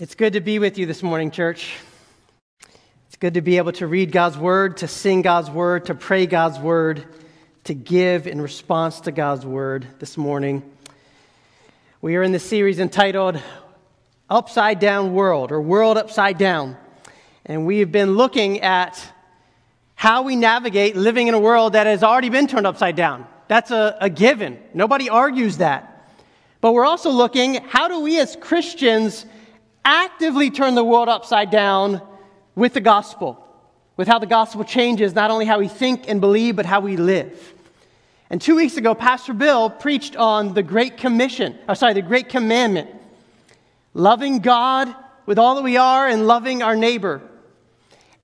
It's good to be with you this morning, church. It's good to be able to read God's word, to sing God's word, to pray God's word, to give in response to God's word this morning. We are in the series entitled Upside Down World or World Upside Down. And we have been looking at how we navigate living in a world that has already been turned upside down. That's a, a given. Nobody argues that. But we're also looking how do we as Christians actively turn the world upside down with the gospel, with how the gospel changes not only how we think and believe, but how we live. And two weeks ago, Pastor Bill preached on the Great Commission, or sorry, the Great Commandment loving God with all that we are and loving our neighbor.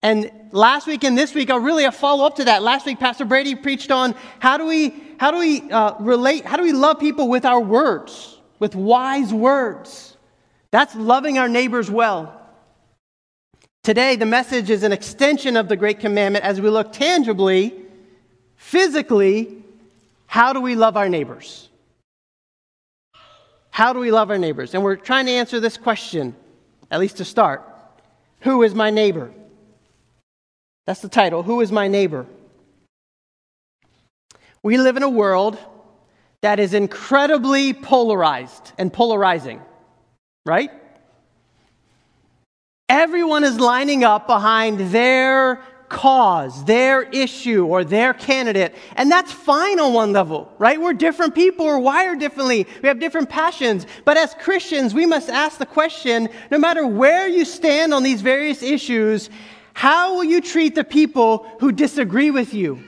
And last week and this week are really a follow up to that. Last week, Pastor Brady preached on how do we, how do we uh, relate, how do we love people with our words, with wise words. That's loving our neighbors well. Today, the message is an extension of the Great Commandment as we look tangibly, physically, how do we love our neighbors? How do we love our neighbors? And we're trying to answer this question, at least to start Who is my neighbor? That's the title. Who is my neighbor? We live in a world that is incredibly polarized and polarizing, right? Everyone is lining up behind their cause, their issue, or their candidate. And that's fine on one level, right? We're different people, we're wired differently, we have different passions. But as Christians, we must ask the question no matter where you stand on these various issues, how will you treat the people who disagree with you?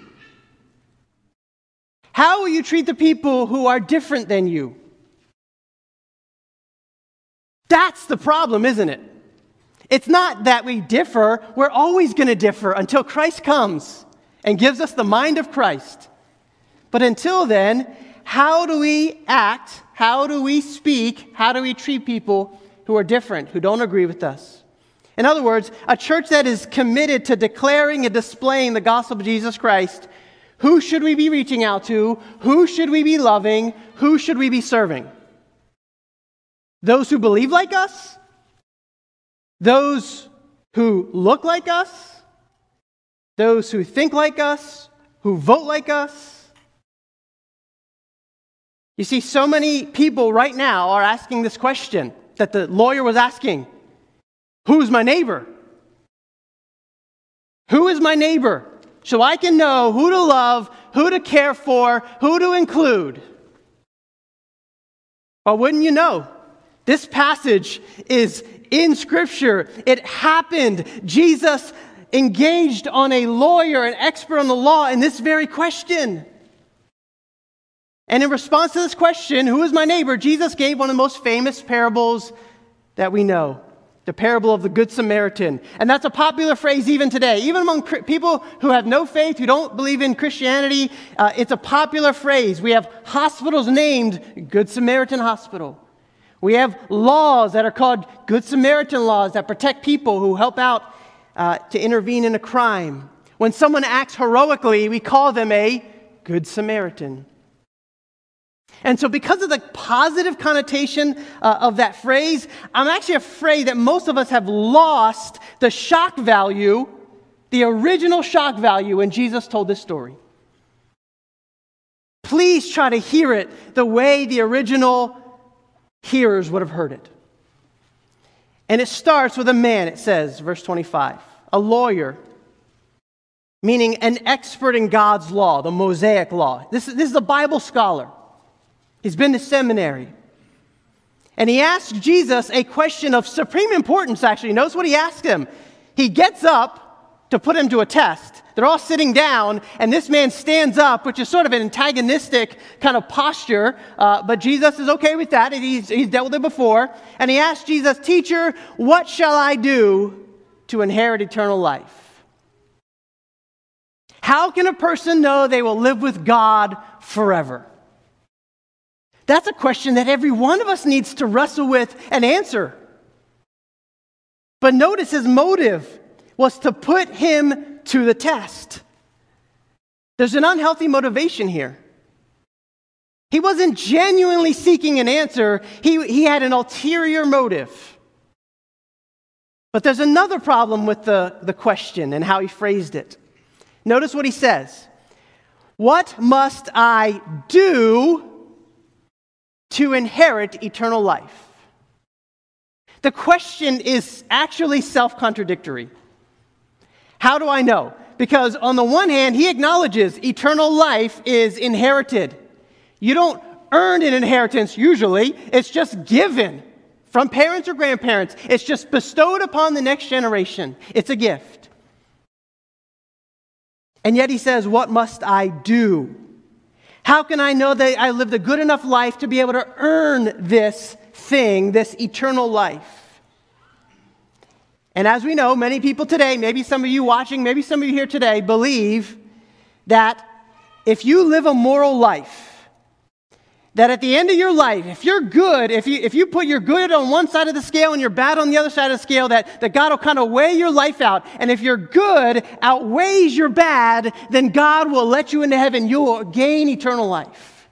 How will you treat the people who are different than you? That's the problem, isn't it? It's not that we differ, we're always going to differ until Christ comes and gives us the mind of Christ. But until then, how do we act? How do we speak? How do we treat people who are different, who don't agree with us? In other words, a church that is committed to declaring and displaying the gospel of Jesus Christ, who should we be reaching out to? Who should we be loving? Who should we be serving? Those who believe like us? Those who look like us? Those who think like us? Who vote like us? You see, so many people right now are asking this question that the lawyer was asking Who's my neighbor? Who is my neighbor? So I can know who to love, who to care for, who to include. Well, wouldn't you know? This passage is in Scripture. It happened. Jesus engaged on a lawyer, an expert on the law, in this very question. And in response to this question, who is my neighbor? Jesus gave one of the most famous parables that we know the parable of the Good Samaritan. And that's a popular phrase even today. Even among people who have no faith, who don't believe in Christianity, uh, it's a popular phrase. We have hospitals named Good Samaritan Hospital. We have laws that are called Good Samaritan laws that protect people who help out uh, to intervene in a crime. When someone acts heroically, we call them a Good Samaritan. And so, because of the positive connotation uh, of that phrase, I'm actually afraid that most of us have lost the shock value, the original shock value when Jesus told this story. Please try to hear it the way the original hearers would have heard it. And it starts with a man, it says, verse 25, a lawyer, meaning an expert in God's law, the Mosaic law. This, this is a Bible scholar. He's been to seminary. And he asks Jesus a question of supreme importance, actually. Notice what he asked him. He gets up to put him to a test. They're all sitting down, and this man stands up, which is sort of an antagonistic kind of posture. Uh, but Jesus is okay with that. He's, he's dealt with it before. And he asks Jesus, Teacher, what shall I do to inherit eternal life? How can a person know they will live with God forever? That's a question that every one of us needs to wrestle with and answer. But notice his motive was to put him to the test. There's an unhealthy motivation here. He wasn't genuinely seeking an answer, he, he had an ulterior motive. But there's another problem with the, the question and how he phrased it. Notice what he says What must I do to inherit eternal life? The question is actually self contradictory. How do I know? Because on the one hand, he acknowledges eternal life is inherited. You don't earn an inheritance usually, it's just given from parents or grandparents. It's just bestowed upon the next generation. It's a gift. And yet he says, What must I do? How can I know that I lived a good enough life to be able to earn this thing, this eternal life? And as we know, many people today, maybe some of you watching, maybe some of you here today, believe that if you live a moral life, that at the end of your life, if you're good, if you, if you put your good on one side of the scale and your bad on the other side of the scale, that, that God will kind of weigh your life out. And if your good outweighs your bad, then God will let you into heaven. You will gain eternal life.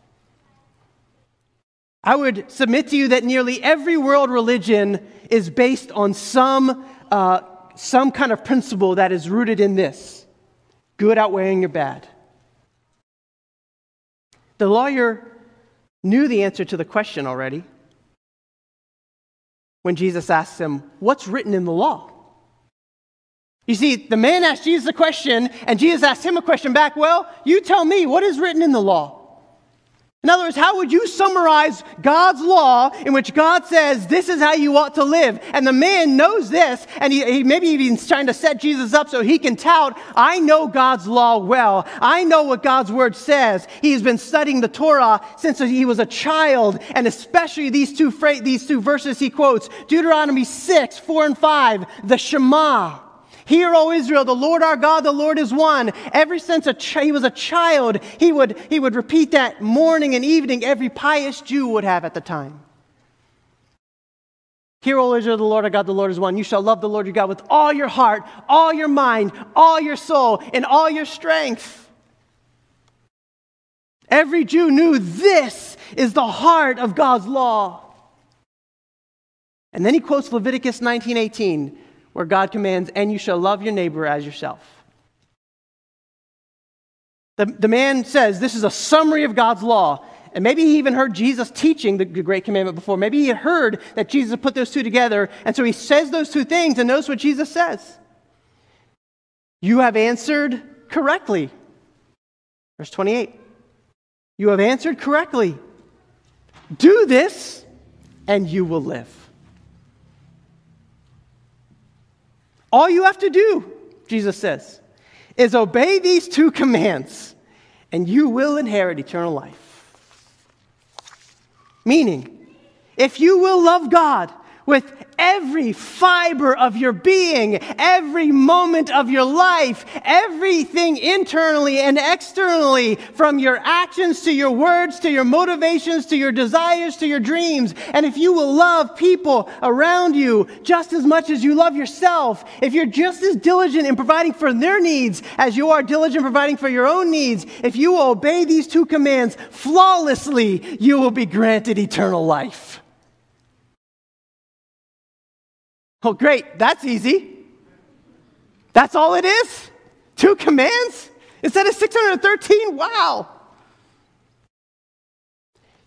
I would submit to you that nearly every world religion is based on some, uh, some kind of principle that is rooted in this good outweighing your bad. The lawyer knew the answer to the question already when Jesus asked him, What's written in the law? You see, the man asked Jesus a question, and Jesus asked him a question back. Well, you tell me, what is written in the law? In other words, how would you summarize God's law in which God says this is how you ought to live? And the man knows this, and he, he maybe even trying to set Jesus up so he can tout, I know God's law well. I know what God's word says. He's been studying the Torah since he was a child, and especially these two, these two verses he quotes Deuteronomy 6, 4 and 5, the Shema. Hear, O Israel, the Lord our God, the Lord is one. Ever since ch- he was a child, he would, he would repeat that morning and evening, every pious Jew would have at the time. Hear, O Israel, the Lord our God, the Lord is one. You shall love the Lord your God with all your heart, all your mind, all your soul, and all your strength. Every Jew knew this is the heart of God's law. And then he quotes Leviticus 19:18 where God commands, and you shall love your neighbor as yourself. The, the man says this is a summary of God's law. And maybe he even heard Jesus teaching the great commandment before. Maybe he had heard that Jesus put those two together. And so he says those two things, and notice what Jesus says You have answered correctly. Verse 28. You have answered correctly. Do this, and you will live. All you have to do, Jesus says, is obey these two commands, and you will inherit eternal life. Meaning, if you will love God with every fiber of your being, every moment of your life, everything internally and externally, from your actions to your words to your motivations to your desires to your dreams. And if you will love people around you just as much as you love yourself, if you're just as diligent in providing for their needs as you are diligent providing for your own needs, if you will obey these two commands flawlessly, you will be granted eternal life. Oh, great, that's easy. That's all it is? Two commands? Instead of 613? Wow.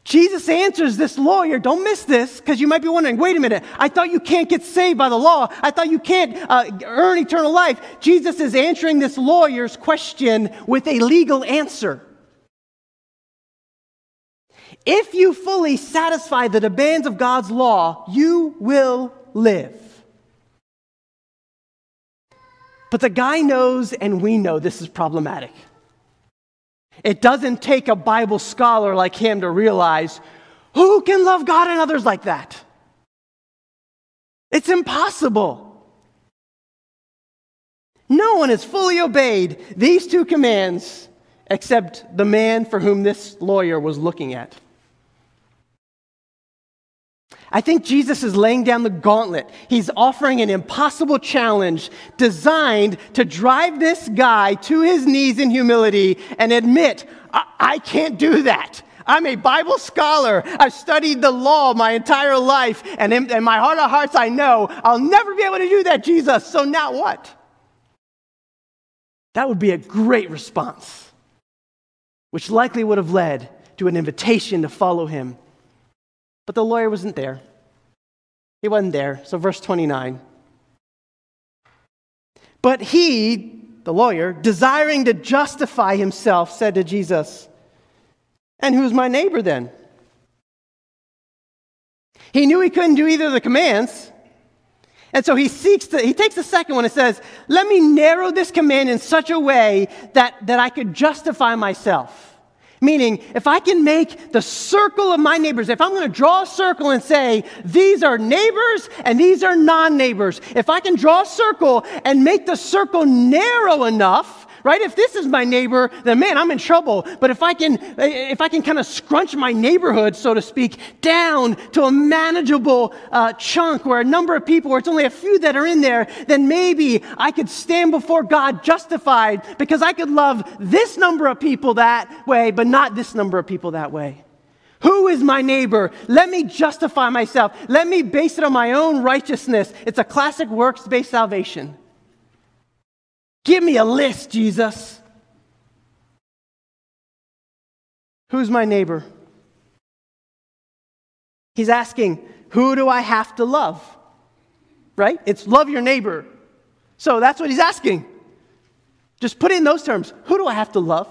Jesus answers this lawyer, don't miss this, because you might be wondering, wait a minute, I thought you can't get saved by the law. I thought you can't uh, earn eternal life. Jesus is answering this lawyer's question with a legal answer. If you fully satisfy the demands of God's law, you will live. But the guy knows, and we know this is problematic. It doesn't take a Bible scholar like him to realize who can love God and others like that? It's impossible. No one has fully obeyed these two commands except the man for whom this lawyer was looking at. I think Jesus is laying down the gauntlet. He's offering an impossible challenge designed to drive this guy to his knees in humility and admit, I, I can't do that. I'm a Bible scholar. I've studied the law my entire life, and in, in my heart of hearts, I know I'll never be able to do that, Jesus. So now what? That would be a great response, which likely would have led to an invitation to follow him. But the lawyer wasn't there. He wasn't there. So, verse 29. But he, the lawyer, desiring to justify himself, said to Jesus, And who's my neighbor then? He knew he couldn't do either of the commands. And so he seeks to, he takes the second one and says, Let me narrow this command in such a way that, that I could justify myself. Meaning, if I can make the circle of my neighbors, if I'm going to draw a circle and say, these are neighbors and these are non neighbors, if I can draw a circle and make the circle narrow enough right? If this is my neighbor, then man, I'm in trouble. But if I can, if I can kind of scrunch my neighborhood, so to speak, down to a manageable uh, chunk where a number of people, where it's only a few that are in there, then maybe I could stand before God justified because I could love this number of people that way, but not this number of people that way. Who is my neighbor? Let me justify myself. Let me base it on my own righteousness. It's a classic works based salvation. Give me a list, Jesus. Who's my neighbor? He's asking, Who do I have to love? Right? It's love your neighbor. So that's what he's asking. Just put it in those terms. Who do I have to love?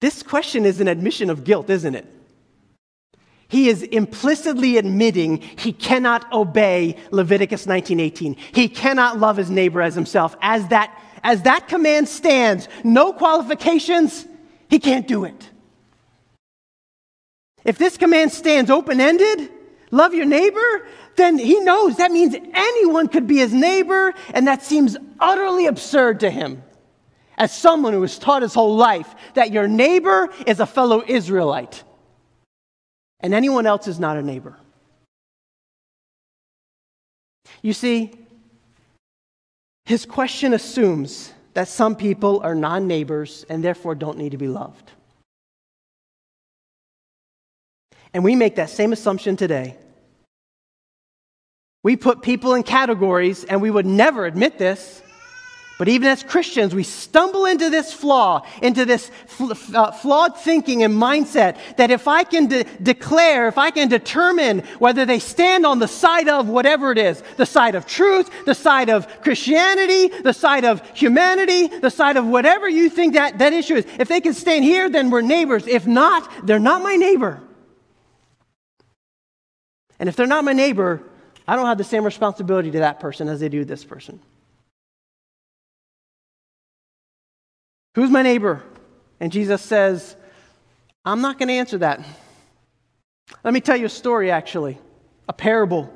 This question is an admission of guilt, isn't it? He is implicitly admitting he cannot obey Leviticus 19:18. He cannot love his neighbor as himself. As that, as that command stands, no qualifications, he can't do it. If this command stands open-ended, love your neighbor, then he knows that means anyone could be his neighbor, and that seems utterly absurd to him. As someone who has taught his whole life that your neighbor is a fellow Israelite and anyone else is not a neighbor. You see, his question assumes that some people are non neighbors and therefore don't need to be loved. And we make that same assumption today. We put people in categories, and we would never admit this. But even as Christians, we stumble into this flaw, into this uh, flawed thinking and mindset that if I can de- declare, if I can determine whether they stand on the side of whatever it is the side of truth, the side of Christianity, the side of humanity, the side of whatever you think that, that issue is, if they can stand here, then we're neighbors. If not, they're not my neighbor. And if they're not my neighbor, I don't have the same responsibility to that person as they do this person. Who's my neighbor? And Jesus says, I'm not going to answer that. Let me tell you a story, actually, a parable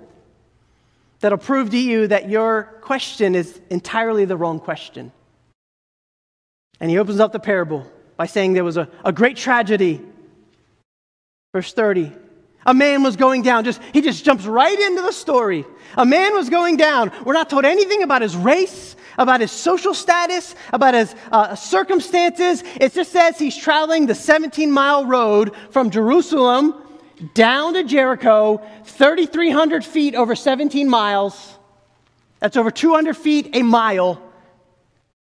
that'll prove to you that your question is entirely the wrong question. And he opens up the parable by saying there was a, a great tragedy. Verse 30. A man was going down. Just he just jumps right into the story. A man was going down. We're not told anything about his race, about his social status, about his uh, circumstances. It just says he's traveling the 17 mile road from Jerusalem down to Jericho, 3,300 feet over 17 miles. That's over 200 feet a mile.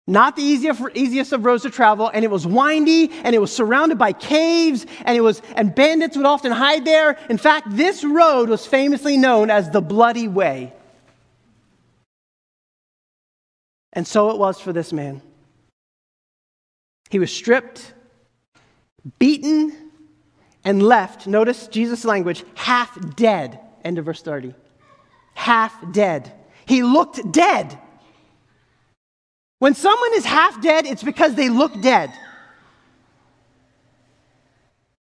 Not the easiest, easiest of roads to travel, and it was windy, and it was surrounded by caves, and it was, and bandits would often hide there. In fact, this road was famously known as the Bloody Way. And so it was for this man. He was stripped, beaten, and left, notice Jesus' language, half dead. End of verse 30. Half dead. He looked dead. When someone is half dead, it's because they look dead.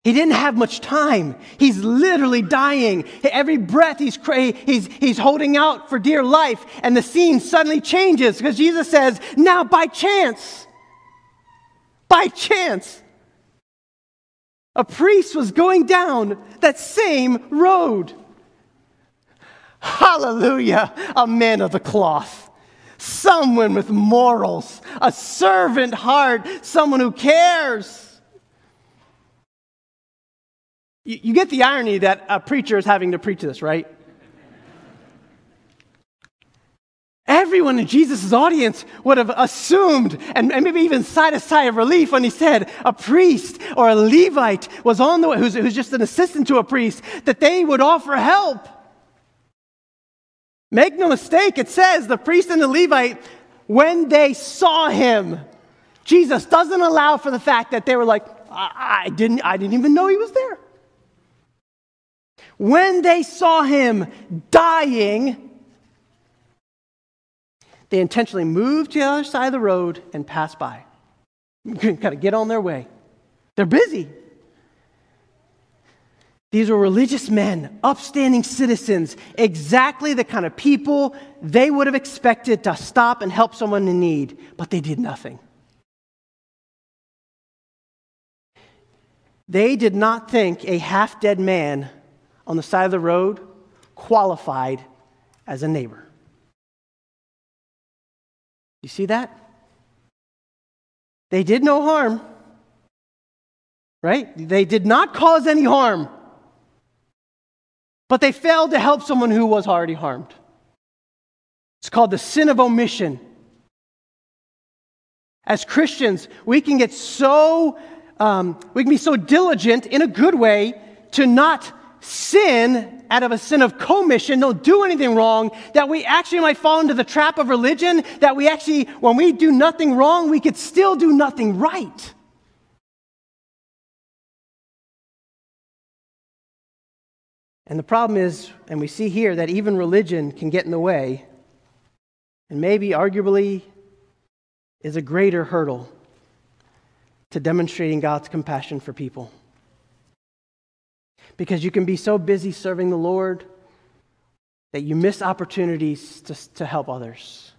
He didn't have much time. He's literally dying. Every breath he's, he's, he's holding out for dear life, and the scene suddenly changes because Jesus says, Now by chance, by chance, a priest was going down that same road. Hallelujah, a man of the cloth someone with morals, a servant heart, someone who cares. You, you get the irony that a preacher is having to preach this, right? Everyone in Jesus' audience would have assumed and, maybe even sighed a sigh of relief when he said a priest or a Levite was on the way, who's, who's just an assistant to a priest, that they would offer help. Make no mistake, it says the priest and the Levite, when they saw him, Jesus doesn't allow for the fact that they were like, I, I didn't, I didn't even know he was there. When they saw him dying, they intentionally moved to the other side of the road and passed by. kind of get on their way. They're busy. These were religious men, upstanding citizens, exactly the kind of people they would have expected to stop and help someone in need, but they did nothing. They did not think a half dead man on the side of the road qualified as a neighbor. You see that? They did no harm, right? They did not cause any harm, but they failed to help someone who was already harmed. It's called the sin of omission. As Christians, we can get so, um, we can be so diligent in a good way to not sin out of a sin of commission, don't do anything wrong, that we actually might fall into the trap of religion, that we actually, when we do nothing wrong, we could still do nothing right. And the problem is, and we see here, that even religion can get in the way, and maybe arguably is a greater hurdle to demonstrating God's compassion for people because you can be so busy serving the Lord that you miss opportunities to, to help others.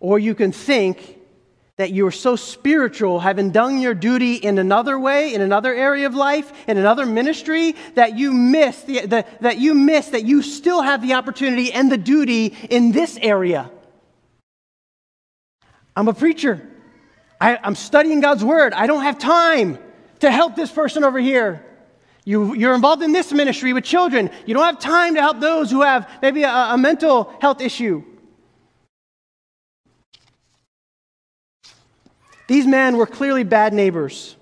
Or you can think that you are so spiritual, having done your duty in another way, in another area of life, in another ministry, that you miss the, the, that you miss that you still have the opportunity and the duty in this area. I'm a preacher. I, I'm studying God's word. I don't have time to help this person over here. You, you're involved in this ministry with children. You don't have time to help those who have maybe a, a mental health issue. These men were clearly bad neighbors.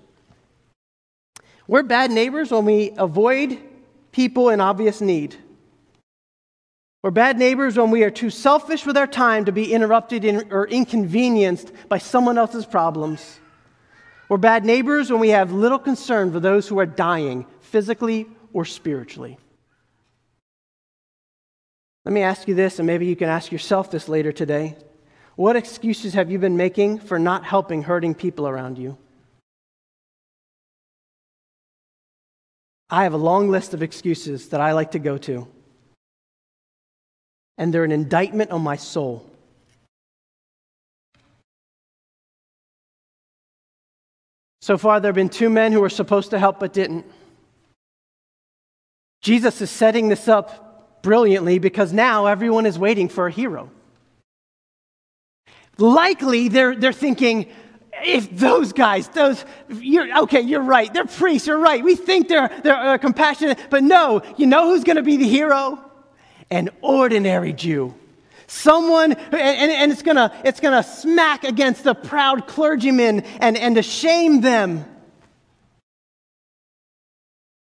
We're bad neighbors when we avoid people in obvious need. We're bad neighbors when we are too selfish with our time to be interrupted in, or inconvenienced by someone else's problems. We're bad neighbors when we have little concern for those who are dying, physically or spiritually. Let me ask you this, and maybe you can ask yourself this later today. What excuses have you been making for not helping hurting people around you? I have a long list of excuses that I like to go to, and they're an indictment on my soul. So far, there have been two men who were supposed to help but didn't. Jesus is setting this up brilliantly because now everyone is waiting for a hero. Likely, they're, they're thinking, if those guys, those, you're, okay, you're right. They're priests, you're right. We think they're, they're uh, compassionate, but no, you know who's going to be the hero? An ordinary Jew. Someone, and, and it's going to it's gonna smack against the proud clergymen and, and to shame them.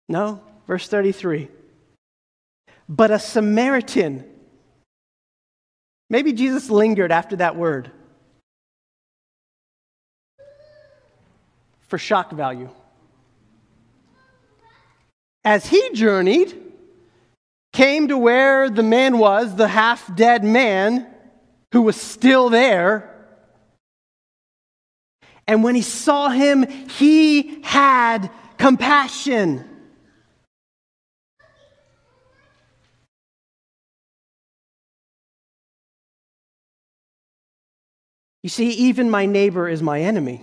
No, Verse 33. But a Samaritan. Maybe Jesus lingered after that word for shock value. As he journeyed, came to where the man was, the half dead man who was still there. And when he saw him, he had compassion. You see, even my neighbor is my enemy.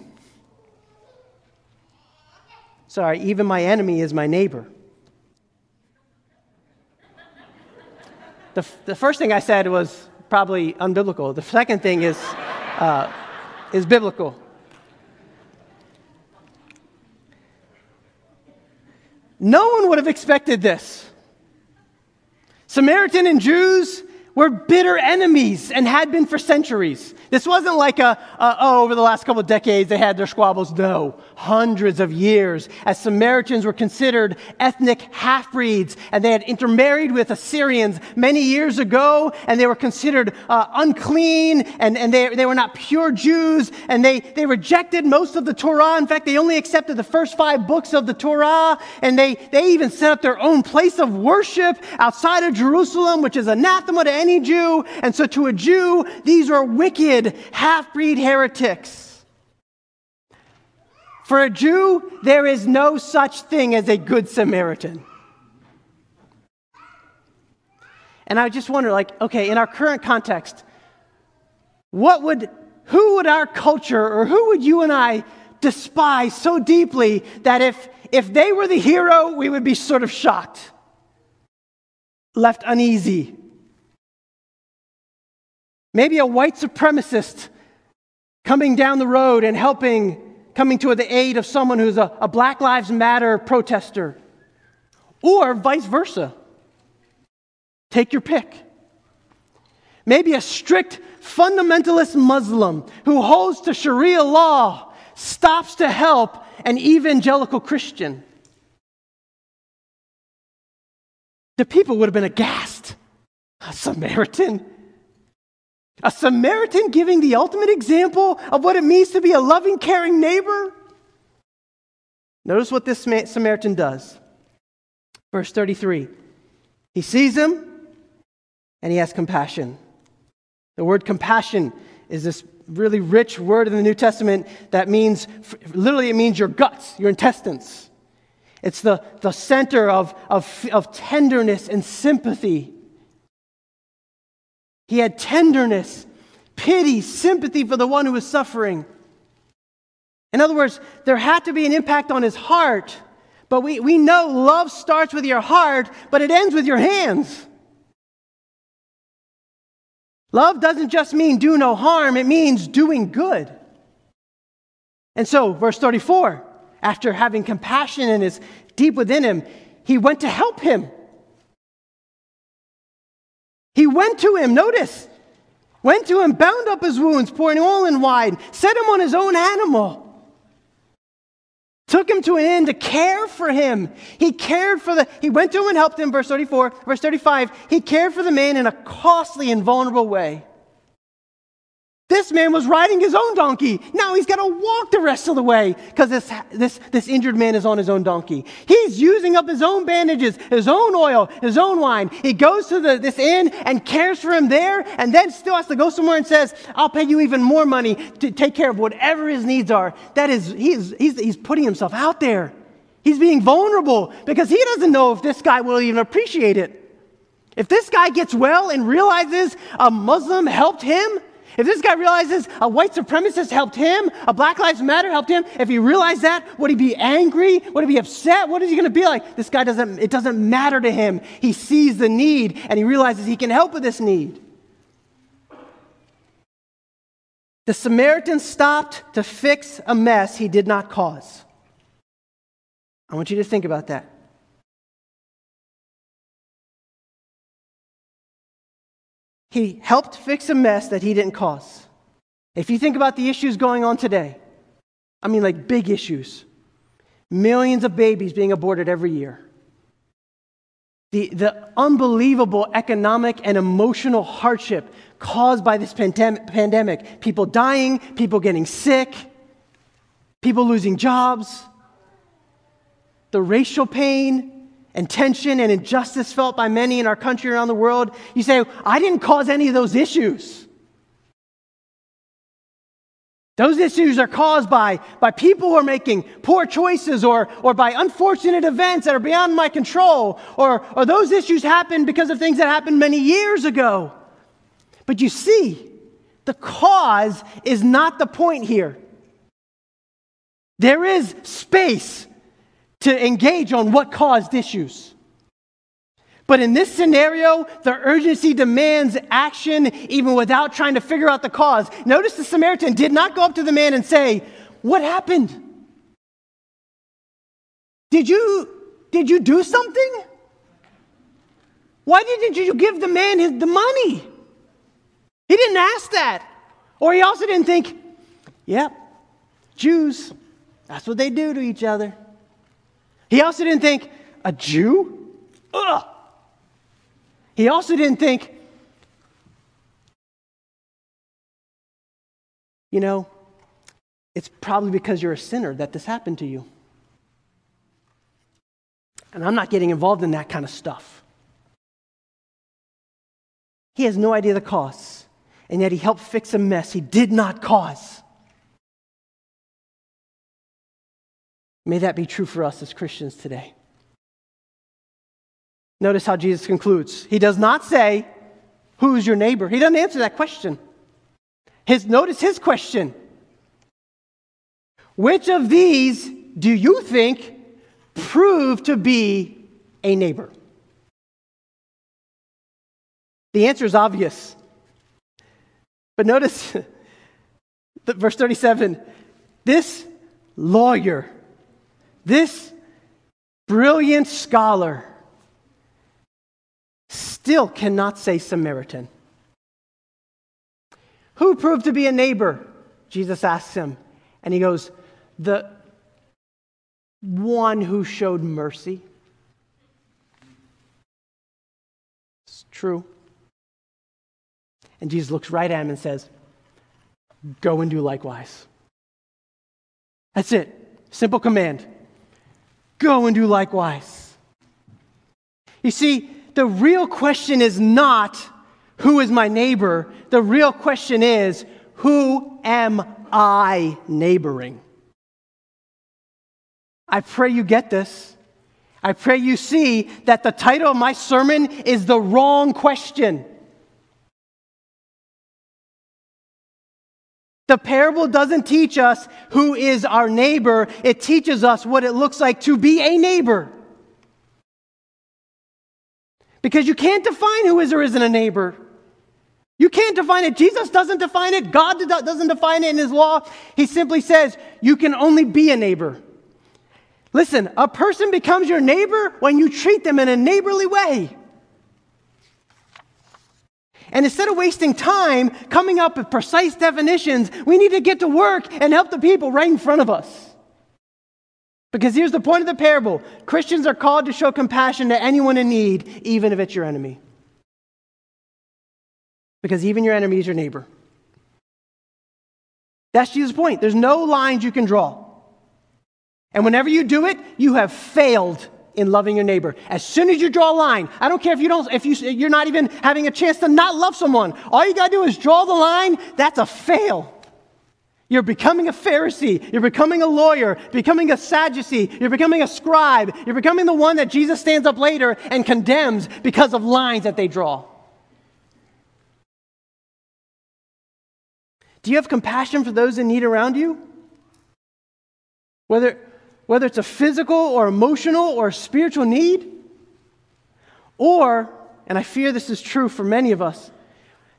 Sorry, even my enemy is my neighbor. The, the first thing I said was probably unbiblical. The second thing is uh, is biblical. No one would have expected this. Samaritan and Jews were bitter enemies and had been for centuries. This wasn't like a, a, oh, over the last couple of decades they had their squabbles. No, hundreds of years as Samaritans were considered ethnic half breeds and they had intermarried with Assyrians many years ago and they were considered uh, unclean and, and they, they were not pure Jews and they, they rejected most of the Torah. In fact, they only accepted the first five books of the Torah and they, they even set up their own place of worship outside of Jerusalem, which is anathema to any Jew. And so to a Jew, these wicked wicked half breed heretics. For a Jew, there is no such thing as a good Samaritan. And I just wonder, like, okay, in our current context, what would, who would our culture or who would you and I despise so deeply that if, if they were the hero, we would be sort of shocked, left uneasy? Maybe a white supremacist coming down the road and helping, coming to the aid of someone who's a, a Black Lives Matter protester. Or vice versa. Take your pick. Maybe a strict fundamentalist Muslim who holds to Sharia law stops to help an evangelical Christian. The people would have been aghast. A Samaritan a Samaritan giving the ultimate example of what it means to be a loving, caring neighbor? Notice what this Samaritan does. Verse 33 He sees him and he has compassion. The word compassion is this really rich word in the New Testament that means, literally, it means your guts, your intestines. It's the, the center of, of, of tenderness and sympathy. He had tenderness, pity, sympathy for the one who was suffering. In other words, there had to be an impact on his heart. But we, we know love starts with your heart, but it ends with your hands. Love doesn't just mean do no harm, it means doing good. And so, verse 34, after having compassion in his deep within him, he went to help him. He went to him, notice, went to him, bound up his wounds, pouring oil and wine, set him on his own animal. Took him to an inn to care for him. He cared for the, he went to him and helped him, verse 34. Verse 35, he cared for the man in a costly and vulnerable way. This man was riding his own donkey. Now he's got to walk the rest of the way because this, this, this injured man is on his own donkey. He's using up his own bandages, his own oil, his own wine. He goes to the, this inn and cares for him there and then still has to go somewhere and says, I'll pay you even more money to take care of whatever his needs are. That is, he's, he's, he's putting himself out there. He's being vulnerable because he doesn't know if this guy will even appreciate it. If this guy gets well and realizes a Muslim helped him, if this guy realizes a white supremacist helped him, a Black Lives Matter helped him, if he realized that, would he be angry? Would he be upset? What is he going to be like? This guy doesn't, it doesn't matter to him. He sees the need and he realizes he can help with this need. The Samaritan stopped to fix a mess he did not cause. I want you to think about that. He helped fix a mess that he didn't cause. If you think about the issues going on today, I mean, like big issues. Millions of babies being aborted every year, the, the unbelievable economic and emotional hardship caused by this pandem- pandemic. People dying, people getting sick, people losing jobs, the racial pain, and tension and injustice felt by many in our country around the world, you say, I didn't cause any of those issues. Those issues are caused by, by people who are making poor choices or, or by unfortunate events that are beyond my control, or, or those issues happen because of things that happened many years ago. But you see, the cause is not the point here. There is space to engage on what caused issues. But in this scenario, the urgency demands action even without trying to figure out the cause. Notice the Samaritan did not go up to the man and say, What happened? Did you, did you do something? Why didn't you give the man his, the money? He didn't ask that. Or he also didn't think, Yep, Jews, that's what they do to each other. He also didn't think, A Jew? Ugh. He also didn't think, you know, it's probably because you're a sinner that this happened to you. And I'm not getting involved in that kind of stuff. He has no idea the costs, and yet he helped fix a mess he did not cause. May that be true for us as Christians today. Notice how Jesus concludes. He does not say, Who's your neighbor? He doesn't answer that question. His, notice his question Which of these do you think prove to be a neighbor? The answer is obvious. But notice verse 37 this lawyer, this brilliant scholar, still cannot say Samaritan. Who proved to be a neighbor? Jesus asks him. And he goes, The one who showed mercy. It's true. And Jesus looks right at him and says, Go and do likewise. That's it. Simple command. Go and do likewise. You see, the real question is not who is my neighbor. The real question is who am I neighboring? I pray you get this. I pray you see that the title of my sermon is the wrong question. The parable doesn't teach us who is our neighbor, it teaches us what it looks like to be a neighbor. Because you can't define who is or isn't a neighbor. You can't define it. Jesus doesn't define it. God doesn't define it in His law. He simply says you can only be a neighbor. Listen, a person becomes your neighbor when you treat them in a neighborly way. And instead of wasting time coming up with precise definitions, we need to get to work and help the people right in front of us. Because here's the point of the parable Christians are called to show compassion to anyone in need, even if it's your enemy. Because even your enemy is your neighbor. That's Jesus' point. There's no lines you can draw. And whenever you do it, you have failed in loving your neighbor. As soon as you draw a line, I don't care if you don't if you you're not even having a chance to not love someone. All you got to do is draw the line. That's a fail. You're becoming a Pharisee. You're becoming a lawyer, becoming a Sadducee. You're becoming a scribe. You're becoming the one that Jesus stands up later and condemns because of lines that they draw. Do you have compassion for those in need around you? Whether, whether it's a physical or emotional or spiritual need? Or, and I fear this is true for many of us,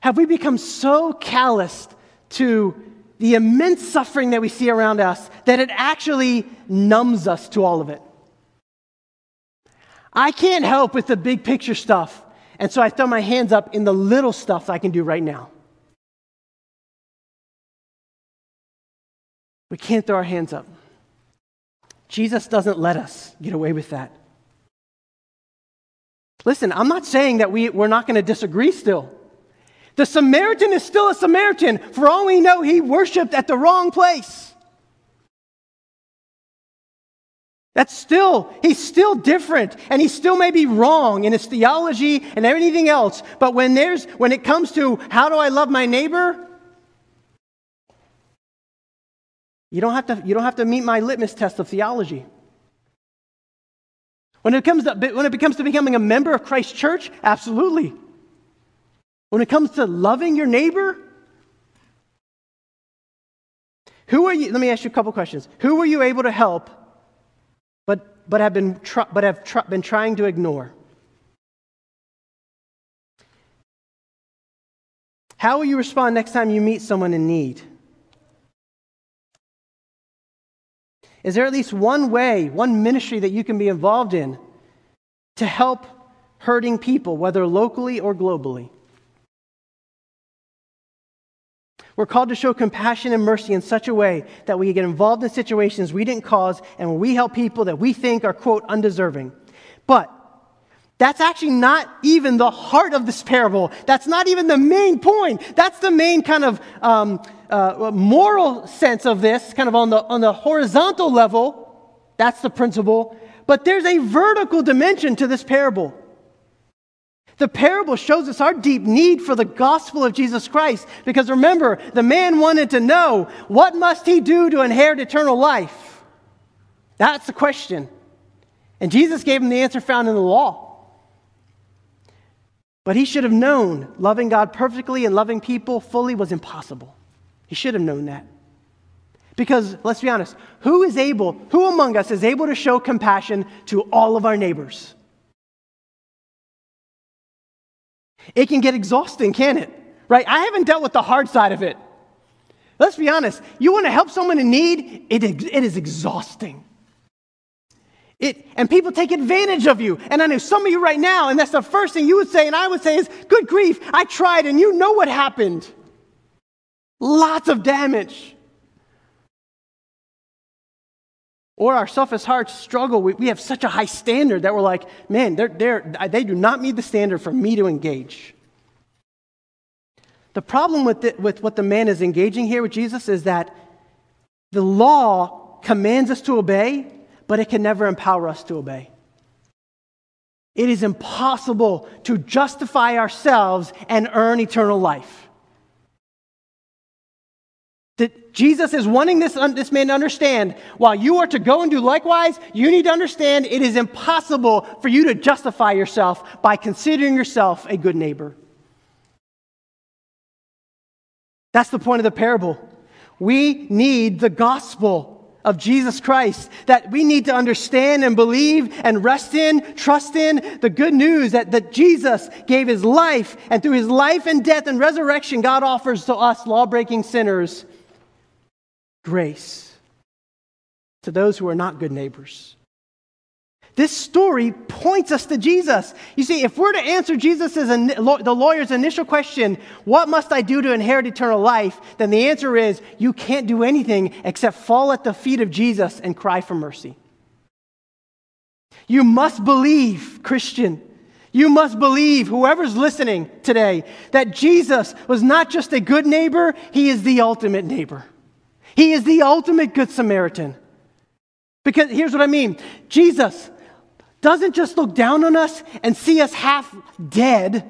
have we become so calloused to the immense suffering that we see around us that it actually numbs us to all of it. I can't help with the big picture stuff, and so I throw my hands up in the little stuff I can do right now. We can't throw our hands up. Jesus doesn't let us get away with that. Listen, I'm not saying that we, we're not going to disagree still. The Samaritan is still a Samaritan. For all we know, he worshiped at the wrong place. That's still, he's still different, and he still may be wrong in his theology and everything else. But when there's when it comes to how do I love my neighbor, You don't have to, you don't have to meet my litmus test of theology. When it, comes to, when it comes to becoming a member of Christ's church, absolutely. When it comes to loving your neighbor, who are you? Let me ask you a couple questions. Who were you able to help, but, but have, been, but have tr- been trying to ignore? How will you respond next time you meet someone in need? Is there at least one way, one ministry that you can be involved in to help hurting people, whether locally or globally? We're called to show compassion and mercy in such a way that we get involved in situations we didn't cause and we help people that we think are, quote, undeserving. But that's actually not even the heart of this parable. That's not even the main point. That's the main kind of um, uh, moral sense of this, kind of on the, on the horizontal level. That's the principle. But there's a vertical dimension to this parable. The parable shows us our deep need for the gospel of Jesus Christ. Because remember, the man wanted to know what must he do to inherit eternal life? That's the question. And Jesus gave him the answer found in the law. But he should have known loving God perfectly and loving people fully was impossible. He should have known that. Because let's be honest, who is able, who among us is able to show compassion to all of our neighbors? It can get exhausting, can it? Right? I haven't dealt with the hard side of it. Let's be honest. You want to help someone in need, it, it is exhausting. It, and people take advantage of you. And I know some of you right now, and that's the first thing you would say, and I would say is, Good grief, I tried, and you know what happened. Lots of damage. Or our selfish hearts struggle. We, we have such a high standard that we're like, man, they're, they're, they do not meet the standard for me to engage. The problem with, the, with what the man is engaging here with Jesus is that the law commands us to obey, but it can never empower us to obey. It is impossible to justify ourselves and earn eternal life. That Jesus is wanting this, this man to understand while you are to go and do likewise, you need to understand it is impossible for you to justify yourself by considering yourself a good neighbor. That's the point of the parable. We need the gospel of Jesus Christ that we need to understand and believe and rest in, trust in the good news that, that Jesus gave his life, and through his life and death and resurrection, God offers to us, law breaking sinners, grace to those who are not good neighbors. This story points us to Jesus. You see, if we're to answer Jesus' the lawyer's initial question, what must I do to inherit eternal life? Then the answer is you can't do anything except fall at the feet of Jesus and cry for mercy. You must believe, Christian. You must believe, whoever's listening today, that Jesus was not just a good neighbor, he is the ultimate neighbor. He is the ultimate Good Samaritan. Because here's what I mean Jesus doesn't just look down on us and see us half dead,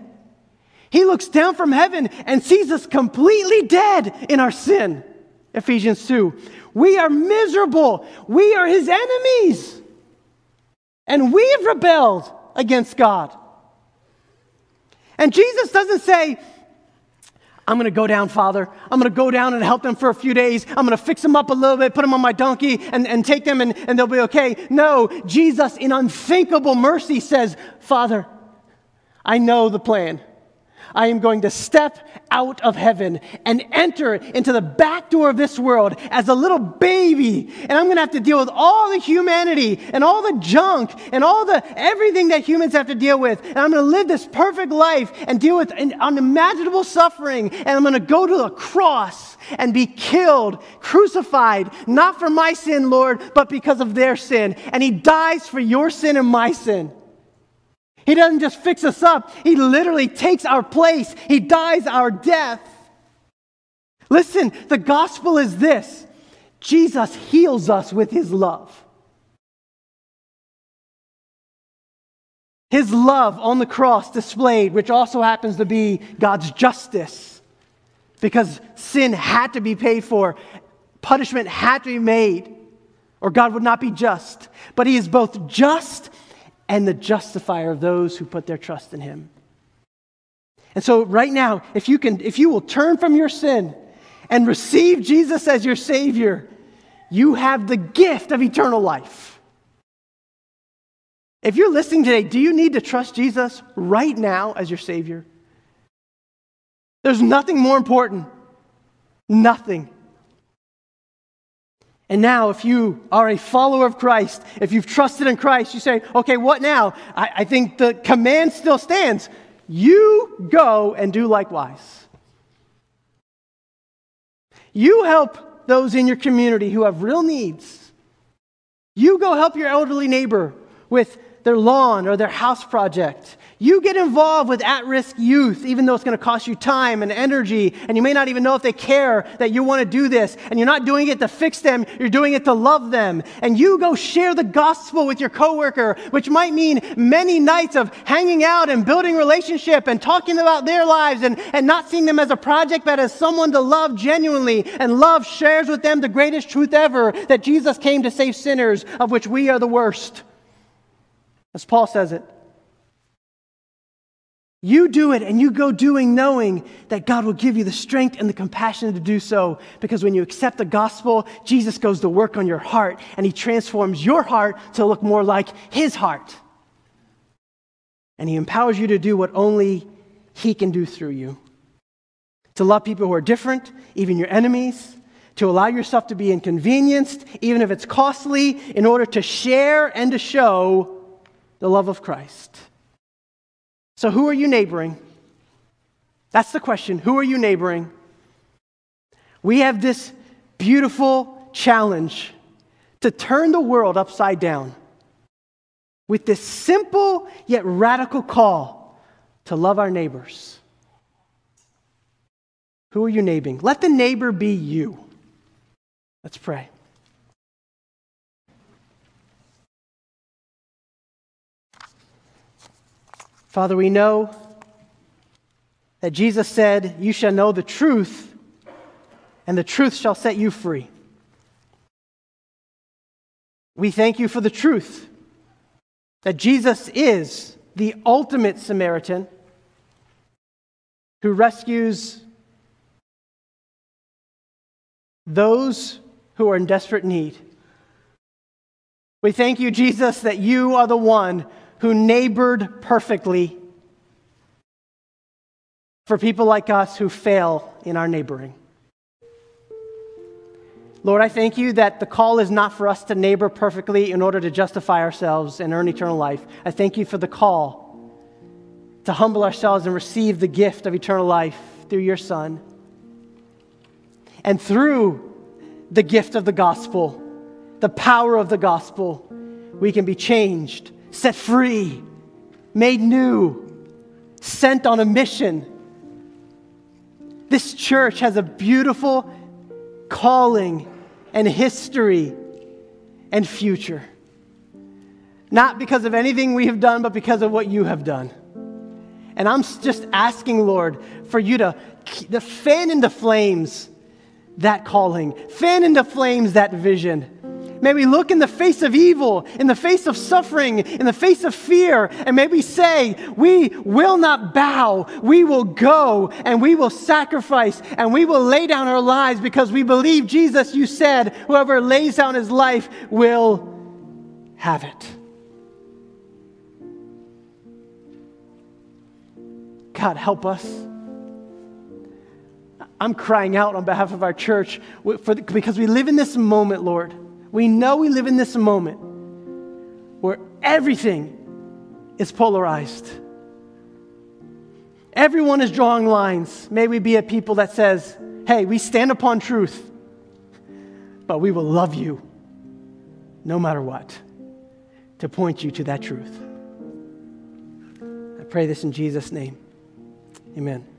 He looks down from heaven and sees us completely dead in our sin. Ephesians 2. We are miserable, we are His enemies, and we have rebelled against God. And Jesus doesn't say, I'm going to go down, Father. I'm going to go down and help them for a few days. I'm going to fix them up a little bit, put them on my donkey, and, and take them, and, and they'll be okay. No, Jesus, in unthinkable mercy, says, Father, I know the plan. I am going to step out of heaven and enter into the back door of this world as a little baby. And I'm going to have to deal with all the humanity and all the junk and all the everything that humans have to deal with. And I'm going to live this perfect life and deal with an unimaginable suffering. And I'm going to go to the cross and be killed, crucified, not for my sin, Lord, but because of their sin. And He dies for your sin and my sin. He doesn't just fix us up, He literally takes our place. He dies our death. Listen, the gospel is this Jesus heals us with His love. His love on the cross displayed, which also happens to be God's justice, because sin had to be paid for, punishment had to be made, or God would not be just. But He is both just and the justifier of those who put their trust in him. And so right now, if you can if you will turn from your sin and receive Jesus as your savior, you have the gift of eternal life. If you're listening today, do you need to trust Jesus right now as your savior? There's nothing more important. Nothing. And now, if you are a follower of Christ, if you've trusted in Christ, you say, okay, what now? I, I think the command still stands. You go and do likewise. You help those in your community who have real needs. You go help your elderly neighbor with their lawn or their house project. You get involved with at risk youth, even though it's going to cost you time and energy, and you may not even know if they care that you want to do this. And you're not doing it to fix them, you're doing it to love them. And you go share the gospel with your coworker, which might mean many nights of hanging out and building relationship and talking about their lives and, and not seeing them as a project, but as someone to love genuinely. And love shares with them the greatest truth ever that Jesus came to save sinners, of which we are the worst. As Paul says it. You do it and you go doing knowing that God will give you the strength and the compassion to do so. Because when you accept the gospel, Jesus goes to work on your heart and he transforms your heart to look more like his heart. And he empowers you to do what only he can do through you to love people who are different, even your enemies, to allow yourself to be inconvenienced, even if it's costly, in order to share and to show the love of Christ. So, who are you neighboring? That's the question. Who are you neighboring? We have this beautiful challenge to turn the world upside down with this simple yet radical call to love our neighbors. Who are you neighboring? Let the neighbor be you. Let's pray. Father, we know that Jesus said, You shall know the truth, and the truth shall set you free. We thank you for the truth that Jesus is the ultimate Samaritan who rescues those who are in desperate need. We thank you, Jesus, that you are the one who neighbored perfectly for people like us who fail in our neighboring. Lord, I thank you that the call is not for us to neighbor perfectly in order to justify ourselves and earn eternal life. I thank you for the call to humble ourselves and receive the gift of eternal life through your Son. And through the gift of the gospel, the power of the gospel, we can be changed set free, made new, sent on a mission. This church has a beautiful calling and history and future. Not because of anything we have done, but because of what you have done. And I'm just asking, Lord, for you to, to fan into flames that calling, fan into flames that vision May we look in the face of evil, in the face of suffering, in the face of fear, and may we say, We will not bow. We will go and we will sacrifice and we will lay down our lives because we believe, Jesus, you said, whoever lays down his life will have it. God, help us. I'm crying out on behalf of our church for, because we live in this moment, Lord we know we live in this moment where everything is polarized. Everyone is drawing lines. May we be a people that says, hey, we stand upon truth, but we will love you no matter what to point you to that truth. I pray this in Jesus' name. Amen.